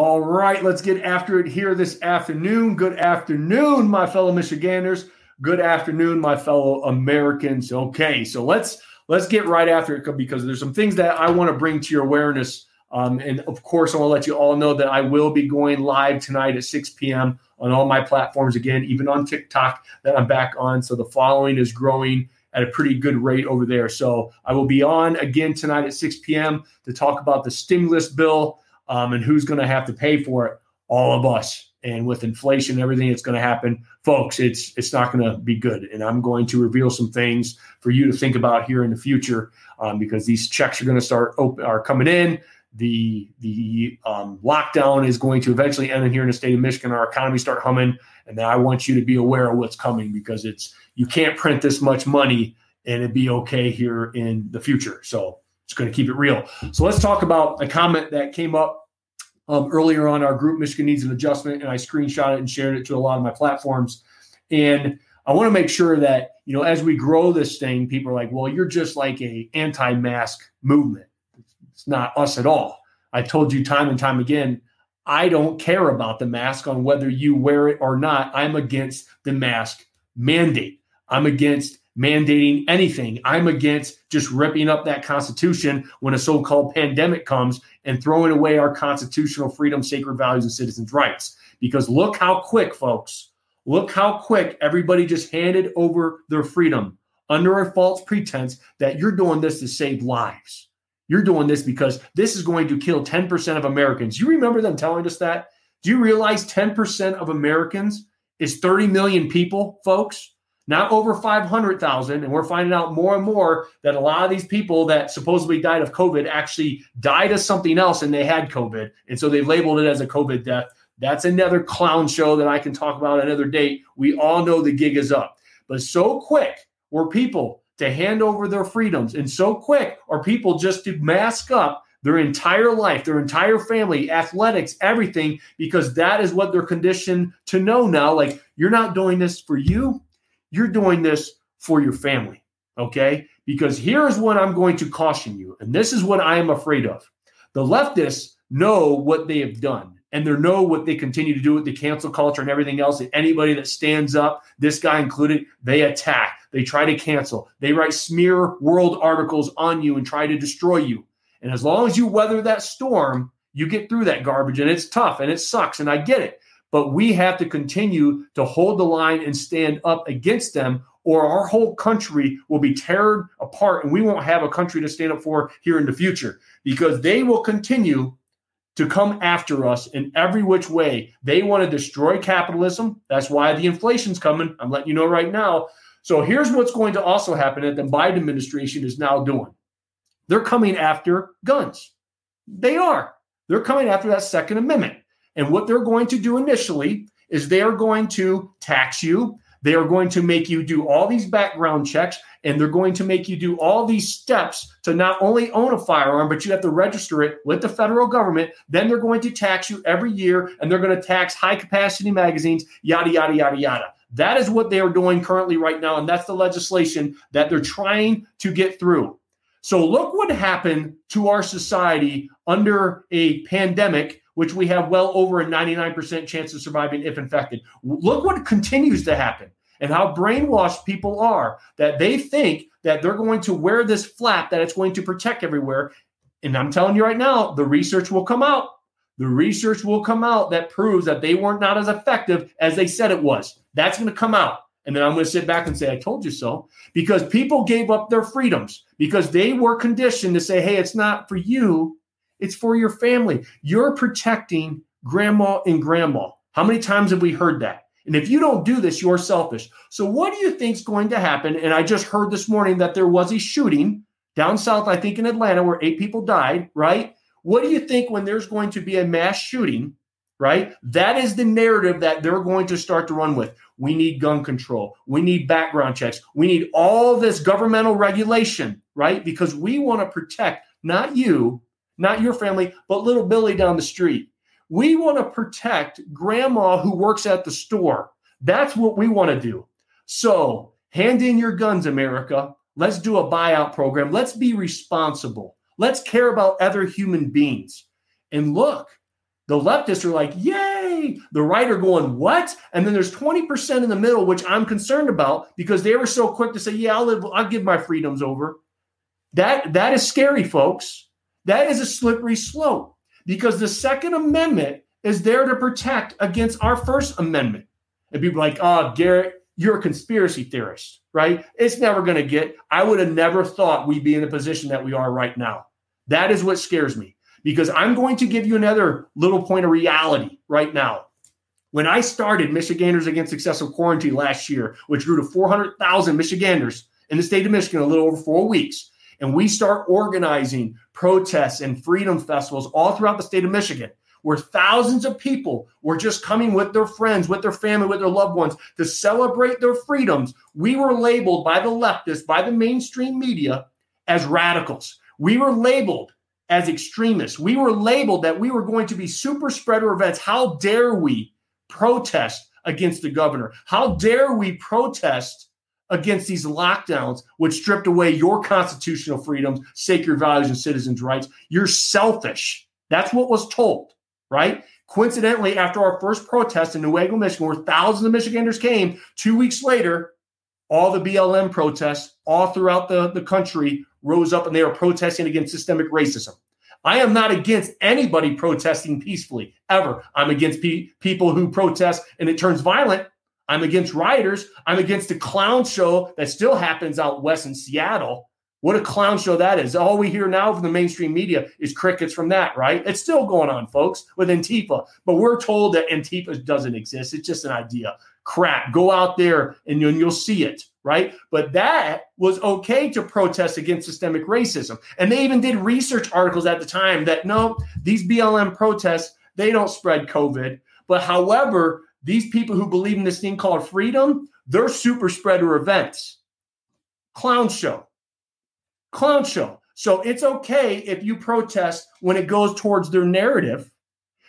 All right, let's get after it here this afternoon. Good afternoon, my fellow Michiganders. Good afternoon, my fellow Americans. Okay, so let's let's get right after it because there's some things that I want to bring to your awareness. Um, and of course, I want to let you all know that I will be going live tonight at 6 p.m. on all my platforms again, even on TikTok that I'm back on. So the following is growing at a pretty good rate over there. So I will be on again tonight at 6 p.m. to talk about the stimulus bill um, and who's going to have to pay for it. All of us. And with inflation and everything that's going to happen, folks, it's it's not going to be good. And I'm going to reveal some things for you to think about here in the future um, because these checks are going to start open, are coming in. The the um, lockdown is going to eventually end here in the state of Michigan. Our economy start humming, and then I want you to be aware of what's coming because it's you can't print this much money and it be okay here in the future. So it's going to keep it real. So let's talk about a comment that came up um, earlier on our group, Michigan Needs an Adjustment, and I screenshot it and shared it to a lot of my platforms. And I want to make sure that you know as we grow this thing, people are like, "Well, you're just like a anti-mask movement." It's not us at all. I told you time and time again. I don't care about the mask on whether you wear it or not. I'm against the mask mandate. I'm against mandating anything. I'm against just ripping up that Constitution when a so called pandemic comes and throwing away our constitutional freedom, sacred values, and citizens' rights. Because look how quick, folks, look how quick everybody just handed over their freedom under a false pretense that you're doing this to save lives. You're doing this because this is going to kill 10% of Americans. You remember them telling us that? Do you realize 10% of Americans is 30 million people, folks? Not over 500,000. And we're finding out more and more that a lot of these people that supposedly died of COVID actually died of something else and they had COVID. And so they've labeled it as a COVID death. That's another clown show that I can talk about another date. We all know the gig is up. But so quick were people to hand over their freedoms, and so quick are people just to mask up their entire life, their entire family, athletics, everything, because that is what they're conditioned to know now. Like, you're not doing this for you, you're doing this for your family. Okay. Because here's what I'm going to caution you, and this is what I am afraid of. The leftists know what they have done and they know what they continue to do with the cancel culture and everything else. And anybody that stands up, this guy included, they attack, they try to cancel, they write smear world articles on you and try to destroy you. And as long as you weather that storm, you get through that garbage and it's tough and it sucks. And I get it. But we have to continue to hold the line and stand up against them, or our whole country will be teared apart and we won't have a country to stand up for here in the future because they will continue to come after us in every which way. They want to destroy capitalism. That's why the inflation's coming. I'm letting you know right now. So here's what's going to also happen that the Biden administration is now doing. They're coming after guns. They are. They're coming after that Second Amendment. And what they're going to do initially is they are going to tax you. They are going to make you do all these background checks and they're going to make you do all these steps to not only own a firearm, but you have to register it with the federal government. Then they're going to tax you every year and they're going to tax high capacity magazines, yada, yada, yada, yada. That is what they are doing currently right now. And that's the legislation that they're trying to get through. So look what happened to our society under a pandemic which we have well over a 99% chance of surviving if infected. Look what continues to happen and how brainwashed people are that they think that they're going to wear this flap that it's going to protect everywhere. And I'm telling you right now, the research will come out. The research will come out that proves that they weren't not as effective as they said it was. That's going to come out. And then I'm going to sit back and say, I told you so. Because people gave up their freedoms because they were conditioned to say, hey, it's not for you, it's for your family. You're protecting grandma and grandma. How many times have we heard that? And if you don't do this, you're selfish. So, what do you think is going to happen? And I just heard this morning that there was a shooting down south, I think in Atlanta, where eight people died, right? What do you think when there's going to be a mass shooting, right? That is the narrative that they're going to start to run with. We need gun control. We need background checks. We need all this governmental regulation, right? Because we want to protect not you, not your family, but little Billy down the street. We want to protect grandma who works at the store. That's what we want to do. So, hand in your guns, America. Let's do a buyout program. Let's be responsible. Let's care about other human beings. And look, The leftists are like, yay. The right are going, what? And then there's 20% in the middle, which I'm concerned about because they were so quick to say, yeah, I'll live, I'll give my freedoms over. That that is scary, folks. That is a slippery slope because the Second Amendment is there to protect against our First Amendment. And people like, oh, Garrett, you're a conspiracy theorist, right? It's never going to get. I would have never thought we'd be in the position that we are right now. That is what scares me because I'm going to give you another little point of reality right now. When I started Michiganders Against Excessive Quarantine last year, which grew to 400,000 Michiganders in the state of Michigan in a little over four weeks, and we start organizing protests and freedom festivals all throughout the state of Michigan, where thousands of people were just coming with their friends, with their family, with their loved ones to celebrate their freedoms, we were labeled by the leftists, by the mainstream media, as radicals. We were labeled as extremists. We were labeled that we were going to be super spreader events. How dare we protest against the governor? How dare we protest against these lockdowns, which stripped away your constitutional freedoms, sacred values, and citizens' rights. You're selfish. That's what was told, right? Coincidentally, after our first protest in New Newaygo, Michigan, where thousands of Michiganders came, two weeks later, all the BLM protests all throughout the, the country rose up and they were protesting against systemic racism. I am not against anybody protesting peacefully, ever. I'm against pe- people who protest and it turns violent I'm against rioters. I'm against a clown show that still happens out west in Seattle. What a clown show that is. All we hear now from the mainstream media is crickets from that, right? It's still going on, folks, with Antifa. But we're told that Antifa doesn't exist. It's just an idea. Crap. Go out there and you'll, see it, right? But that was okay to protest against systemic racism. And they even did research articles at the time that no, these BLM protests, they don't spread COVID. But however, these people who believe in this thing called freedom, they're super spreader events. Clown show. Clown show. So it's okay if you protest when it goes towards their narrative.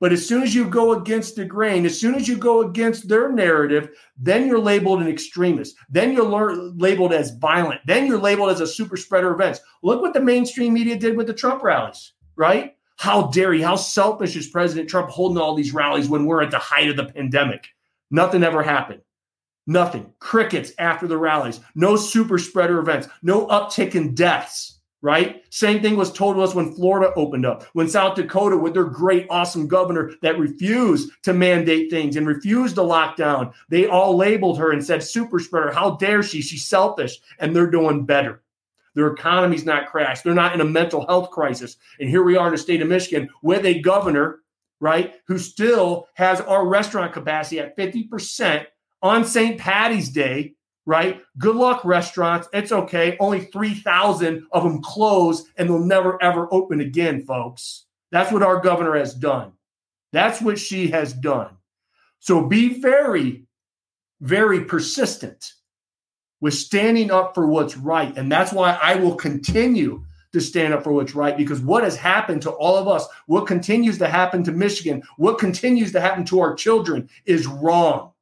But as soon as you go against the grain, as soon as you go against their narrative, then you're labeled an extremist. Then you're labeled as violent. Then you're labeled as a super spreader events. Look what the mainstream media did with the Trump rallies, right? How dare he? How selfish is President Trump holding all these rallies when we're at the height of the pandemic? Nothing ever happened. Nothing. Crickets after the rallies. No super spreader events. No uptick in deaths. Right? Same thing was told to us when Florida opened up, when South Dakota, with their great, awesome governor that refused to mandate things and refused to lock down, they all labeled her and said, super spreader. How dare she? She's selfish. And they're doing better. Their economy's not crashed. They're not in a mental health crisis. And here we are in the state of Michigan with a governor, right, who still has our restaurant capacity at 50% on St. Patty's Day, right? Good luck, restaurants. It's okay. Only 3,000 of them close and they'll never, ever open again, folks. That's what our governor has done. That's what she has done. So be very, very persistent with standing up for what's right. And that's why I will continue to stand up for what's right because what has happened to all of us, what continues to happen to Michigan, what continues to happen to our children is wrong.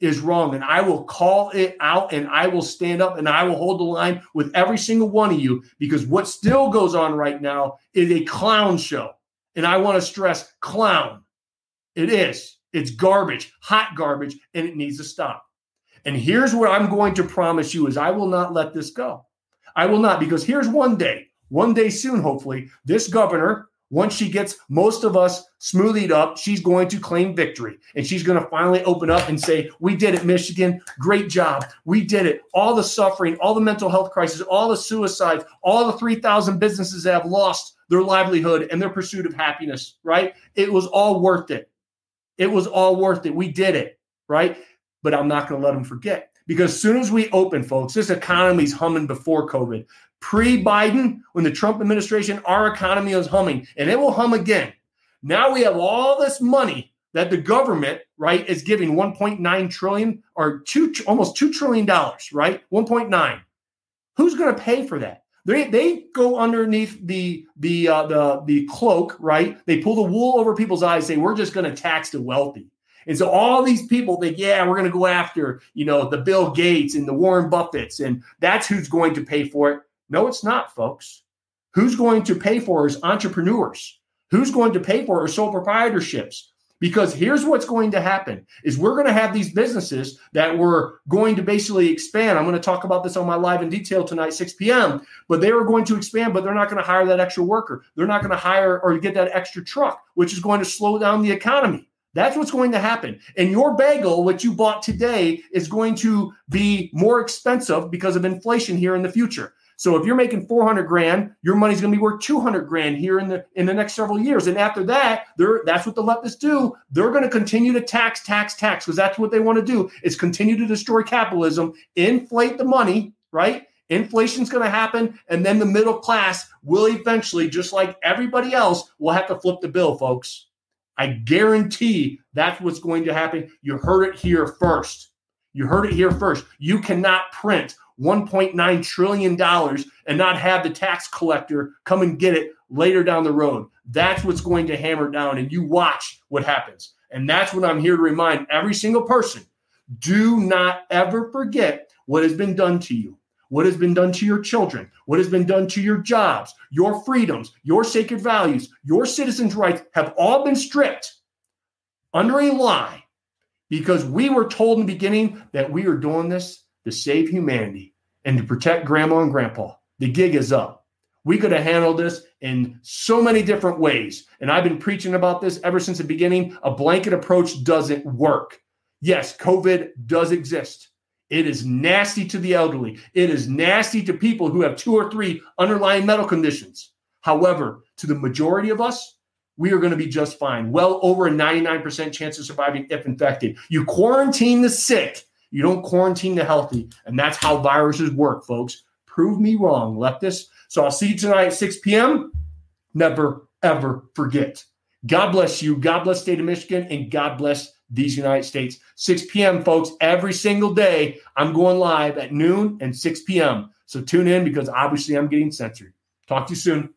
Is wrong. And I will call it out and I will stand up and I will hold the line with every single one of you because what still goes on right now is a clown show. And I want to stress clown. It is. It's garbage, hot garbage, and it needs to stop. And here's what I'm going to promise you is I will not let this go. I will not because here's one day, one day soon hopefully, this governor once she gets most of us smoothied up, she's going to claim victory and she's going to finally open up and say, We did it, Michigan. Great job. We did it. All the suffering, all the mental health crisis, all the suicides, all the 3,000 businesses that have lost their livelihood and their pursuit of happiness, right? It was all worth it. It was all worth it. We did it, right? But I'm not going to let them forget. Because as soon as we open, folks, this economy's humming before COVID. Pre Biden, when the Trump administration, our economy was humming and it will hum again. Now we have all this money that the government, right, is giving 1.9 trillion or two, almost $2 trillion, right? 1.9. Who's going to pay for that? They, they go underneath the the uh, the the cloak, right? They pull the wool over people's eyes, say we're just going to tax the wealthy. And so all these people think, yeah, we're going to go after, you know, the Bill Gates and the Warren Buffetts, and that's who's going to pay for it. No, it's not, folks. Who's going to pay for is entrepreneurs. Who's going to pay for? Or sole proprietorships? Because here's what's going to happen is we're going to have these businesses that were going to basically expand. I'm going to talk about this on my live in detail tonight, 6 p.m. But they are going to expand, but they're not going to hire that extra worker. They're not going to hire or get that extra truck, which is going to slow down the economy. That's what's going to happen. And your bagel, what you bought today, is going to be more expensive because of inflation here in the future. So if you're making 400 grand, your money's going to be worth 200 grand here in the in the next several years. And after that, they're that's what the leftists do. They're going to continue to tax, tax, tax because that's what they want to do is continue to destroy capitalism, inflate the money, right? Inflation's going to happen, and then the middle class will eventually, just like everybody else, will have to flip the bill, folks. I guarantee that's what's going to happen. You heard it here first. You heard it here first. You cannot print $1.9 trillion and not have the tax collector come and get it later down the road. That's what's going to hammer down, and you watch what happens. And that's what I'm here to remind every single person do not ever forget what has been done to you, what has been done to your children, what has been done to your jobs, your freedoms, your sacred values, your citizens' rights have all been stripped under a lie because we were told in the beginning that we are doing this to save humanity and to protect grandma and grandpa. The gig is up. We could have handled this in so many different ways. And I've been preaching about this ever since the beginning. A blanket approach doesn't work. Yes, COVID does exist. It is nasty to the elderly. It is nasty to people who have two or three underlying medical conditions. However, to the majority of us, we are going to be just fine. Well over a 99% chance of surviving if infected. You quarantine the sick you don't quarantine the healthy. And that's how viruses work, folks. Prove me wrong, leftists. So I'll see you tonight at 6 p.m. Never, ever forget. God bless you. God bless state of Michigan and God bless these United States. 6 p.m., folks, every single day. I'm going live at noon and 6 p.m. So tune in because obviously I'm getting censored. Talk to you soon.